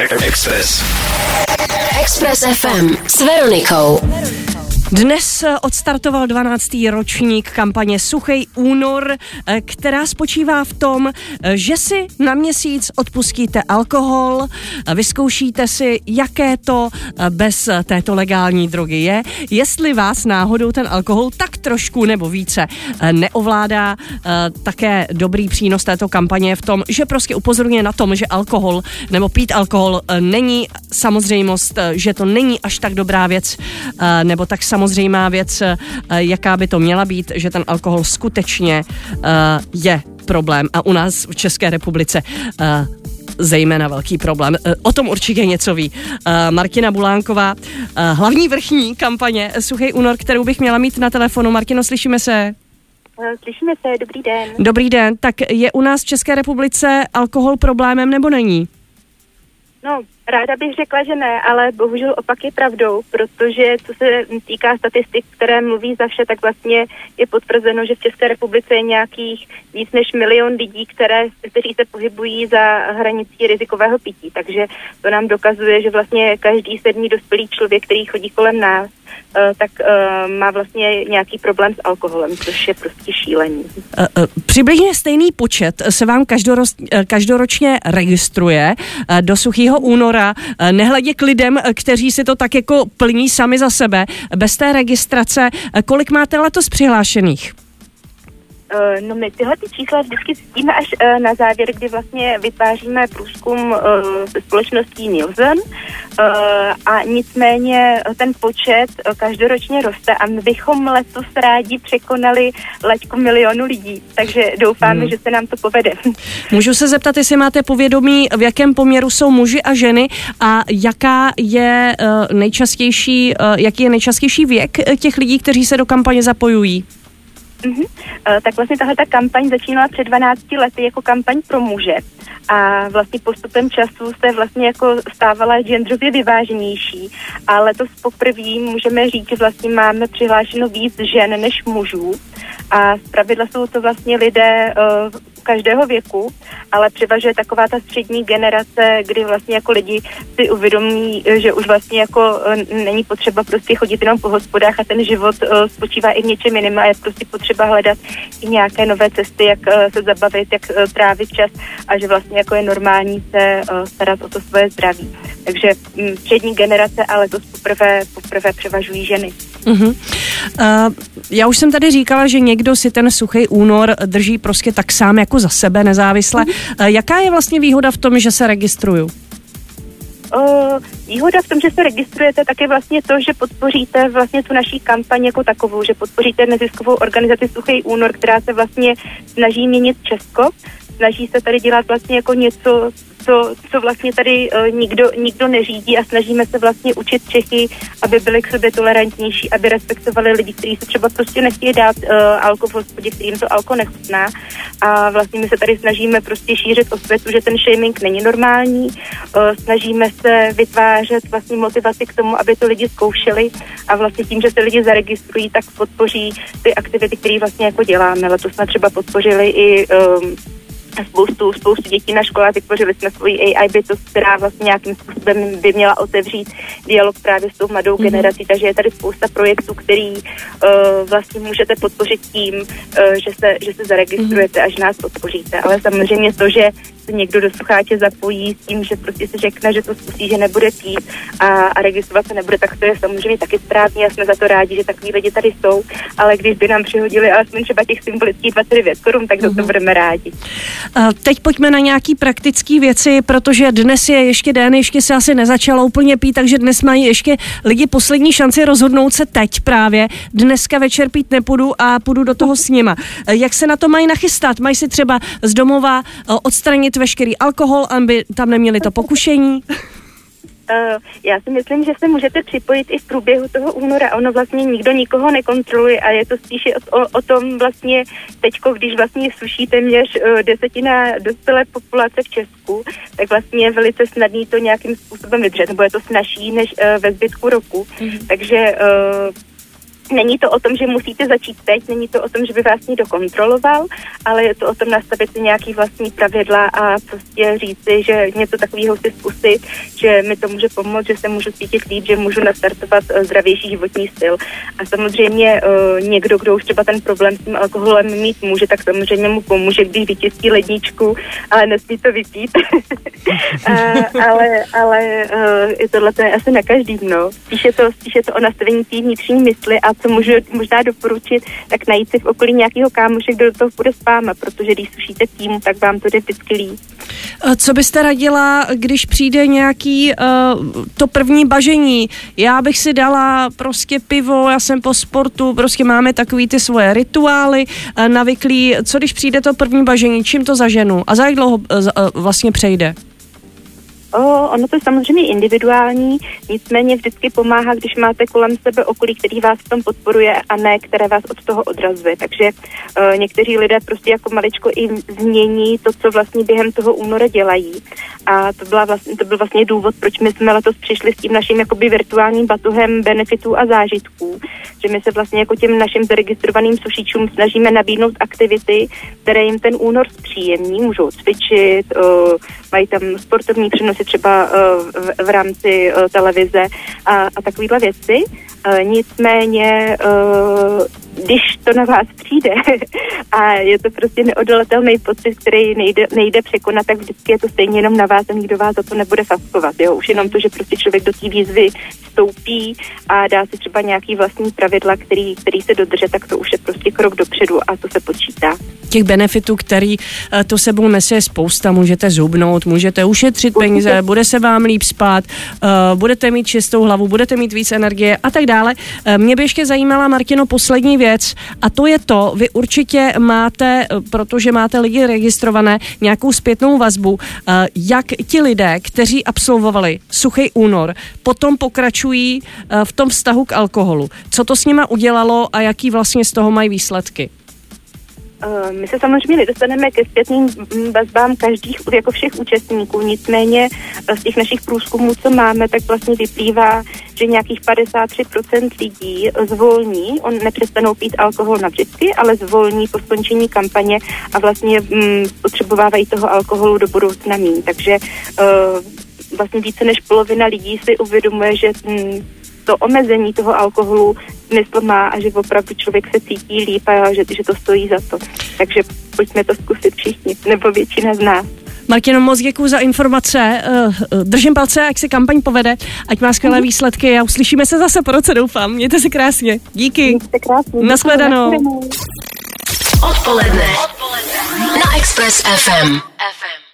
Express. Express FM s Veronikou. Dnes odstartoval 12. ročník kampaně Suchej únor, eh, která spočívá v tom, eh, že si na měsíc odpustíte alkohol, eh, vyzkoušíte si, jaké to bez této legální drogy je, jestli vás náhodou ten alkohol tak trošku nebo více neovládá. Také dobrý přínos této kampaně je v tom, že prostě upozorňuje na tom, že alkohol nebo pít alkohol není samozřejmost, že to není až tak dobrá věc, nebo tak samozřejmě samozřejmá věc, eh, jaká by to měla být, že ten alkohol skutečně eh, je problém a u nás v České republice eh, zejména velký problém. O tom určitě něco ví. Martina Bulánková, hlavní vrchní kampaně Suchý únor, kterou bych měla mít na telefonu. Martino, slyšíme se? Slyšíme se, dobrý den. Dobrý den, tak je u nás v České republice alkohol problémem nebo není? No, ráda bych řekla, že ne, ale bohužel opak je pravdou, protože co se týká statistik, které mluví za vše, tak vlastně je potvrzeno, že v České republice je nějakých víc než milion lidí, které, kteří se pohybují za hranicí rizikového pití. Takže to nám dokazuje, že vlastně každý sedmý dospělý člověk, který chodí kolem nás, tak uh, má vlastně nějaký problém s alkoholem, což je prostě šílení. Uh, přibližně stejný počet se vám každoroč, každoročně registruje do suchého února, nehledě k lidem, kteří si to tak jako plní sami za sebe. Bez té registrace, kolik máte letos přihlášených? Uh, no my tyhle ty čísla vždycky zjistíme až uh, na závěr, kdy vlastně vytváříme průzkum se společností Nielsen a nicméně ten počet každoročně roste a my bychom letos rádi překonali leďku milionu lidí, takže doufáme, hmm. že se nám to povede. Můžu se zeptat, jestli máte povědomí, v jakém poměru jsou muži a ženy a jaká je nejčastější, jaký je nejčastější věk těch lidí, kteří se do kampaně zapojují? Mm-hmm. Tak vlastně tahle ta kampaň začínala před 12 lety jako kampaň pro muže. A vlastně postupem času se vlastně jako stávala genderově vyváženější. A letos poprvé můžeme říct, že vlastně máme přihlášeno víc žen než mužů. A zpravidla jsou to vlastně lidé uh, každého věku, ale převažuje taková ta střední generace, kdy vlastně jako lidi si uvědomí, že už vlastně jako eh, není potřeba prostě chodit jenom po hospodách a ten život uh, spočívá i v něčem jiném a je prostě potřeba hledat i nějaké nové cesty, jak uh, se zabavit, jak trávit čas a že vlastně jako je normální se starat o to svoje zdraví. Takže um, střední generace, ale to poprvé, poprvé převažují ženy. Uh-huh. Uh, já už jsem tady říkala, že někdo si ten suchý únor drží prostě tak sám jako za sebe nezávisle. Uh, jaká je vlastně výhoda v tom, že se registruju? Uh, výhoda v tom, že se registrujete, tak je vlastně to, že podpoříte vlastně tu naší kampaň jako takovou, že podpoříte neziskovou organizaci Suchý únor, která se vlastně snaží měnit Česko, snaží se tady dělat vlastně jako něco, co, co vlastně tady uh, nikdo, nikdo neřídí a snažíme se vlastně učit Čechy, aby byli k sobě tolerantnější, aby respektovali lidi, kteří se třeba prostě nechtějí dát uh, alko v hospodě, kterým to alko nechutná. A vlastně my se tady snažíme prostě šířit osvětu, že ten shaming není normální. Uh, snažíme se vytvářet vlastně motivaci k tomu, aby to lidi zkoušeli a vlastně tím, že se lidi zaregistrují, tak podpoří ty aktivity, které vlastně jako děláme. Letos jsme třeba podpořili i um, spoustu, spoustu dětí na školách, vytvořili jsme svoji AI bytost, která vlastně nějakým způsobem by měla otevřít dialog právě s tou mladou mm-hmm. generací, takže je tady spousta projektů, který uh, vlastně můžete podpořit tím, uh, že, se, že se zaregistrujete mm-hmm. a že nás podpoříte, ale samozřejmě to, že se někdo do slucháče zapojí s tím, že prostě si řekne, že to zkusí, že nebude pít a, a registrovat se nebude, tak to je samozřejmě taky správně a jsme za to rádi, že takový lidi tady jsou, ale když by nám přihodili alespoň třeba těch symbolických 29 korun, tak za to mhm. budeme rádi. Teď pojďme na nějaký praktické věci, protože dnes je ještě den, ještě se asi nezačalo úplně pít, takže dnes mají ještě lidi poslední šanci rozhodnout se teď právě. Dneska večer pít nepůjdu a půjdu do toho s nima. Jak se na to mají nachystat? Mají si třeba z domova odstranit veškerý alkohol, aby tam neměli to pokušení? Uh, já si myslím, že se můžete připojit i v průběhu toho února. Ono vlastně nikdo nikoho nekontroluje a je to spíše o, o tom vlastně teďko, když vlastně suší téměř uh, desetina dospělé populace v Česku, tak vlastně je velice snadný to nějakým způsobem vydržet, nebo je to snažší než uh, ve zbytku roku. Mm-hmm. Takže Není to o tom, že musíte začít teď, není to o tom, že by vás někdo kontroloval, ale je to o tom nastavit si nějaký vlastní pravidla a prostě říci, že něco takového si zkusit, že mi to může pomoct, že se můžu cítit líp, že můžu nastartovat uh, zdravější životní styl. A samozřejmě uh, někdo, kdo už třeba ten problém s tím alkoholem mít může, tak samozřejmě mu pomůže, když vyčistí ledničku, ale nesmí to vypít. uh, ale ale uh, tohle to je asi na každý, no. Spíš je to, spíš je to o nastavení té vnitřní mysli a co můžu možná doporučit, tak najít si v okolí nějakého kámoše, kdo do toho půjde s váma, protože když sušíte tým, tak vám to jde vždycky líp. Co byste radila, když přijde nějaký uh, to první bažení? Já bych si dala prostě pivo, já jsem po sportu, prostě máme takový ty svoje rituály uh, navyklý. Co když přijde to první bažení, čím to zaženu a za jak dlouho uh, vlastně přejde? O, ono to je samozřejmě individuální, nicméně vždycky pomáhá, když máte kolem sebe okolí, který vás v tom podporuje a ne, které vás od toho odrazuje. Takže uh, někteří lidé prostě jako maličko i změní to, co vlastně během toho února dělají. A to, byla vlastně, to byl vlastně důvod, proč my jsme letos přišli s tím naším jakoby virtuálním batuhem benefitů a zážitků, že my se vlastně jako těm našim zaregistrovaným sušičům snažíme nabídnout aktivity, které jim ten únor zpříjemní, můžou cvičit, uh, mají tam sportovní přenosy třeba uh, v, v rámci uh, televize a, a takovéhle věci. Uh, nicméně, uh, když to na vás přijde a je to prostě neodolatelný pocit, který nejde, nejde překonat, tak vždycky je to stejně jenom na vás a nikdo vás za to nebude faskovat. Jo? Už jenom to, že prostě člověk do té výzvy vstoupí a dá si třeba nějaký vlastní pravidla, který, který se dodrže, tak to už je prostě krok dopředu a to se počítá. Těch benefitů, který to sebou nese je spousta. Můžete zubnout, můžete ušetřit peníze, bude se vám líp spát, budete mít čistou hlavu, budete mít víc energie a tak dále. Mě by ještě zajímala, Martino, poslední věc a to je to, vy určitě máte, protože máte lidi registrované, nějakou zpětnou vazbu, jak ti lidé, kteří absolvovali suchý únor, potom pokračují v tom vztahu k alkoholu. Co to s nima udělalo a jaký vlastně z toho mají výsledky? Eh, my se samozřejmě nedostaneme ke zpětným vazbám každých, jako všech účastníků, nicméně eh, z těch našich průzkumů, co máme, tak vlastně vyplývá, že nějakých 53% lidí zvolní, on nepřestanou pít alkohol navždycky, ale zvolní po skončení kampaně a vlastně mm, potřebovávají toho alkoholu do budoucna mín. Takže uh, vlastně více než polovina lidí si uvědomuje, že mm, to omezení toho alkoholu smysl má a že opravdu člověk se cítí líp a že, že to stojí za to. Takže pojďme to zkusit všichni, nebo většina z nás. Martino, moc děkuji za informace. Eh, držím palce, jak se kampaň povede, ať má skvělé mm-hmm. výsledky a uslyšíme se zase po roce, doufám. Mějte se krásně. Díky. Mějte se krásně. Naschledanou. Odpoledne. Odpoledne. Na Express FM. FM.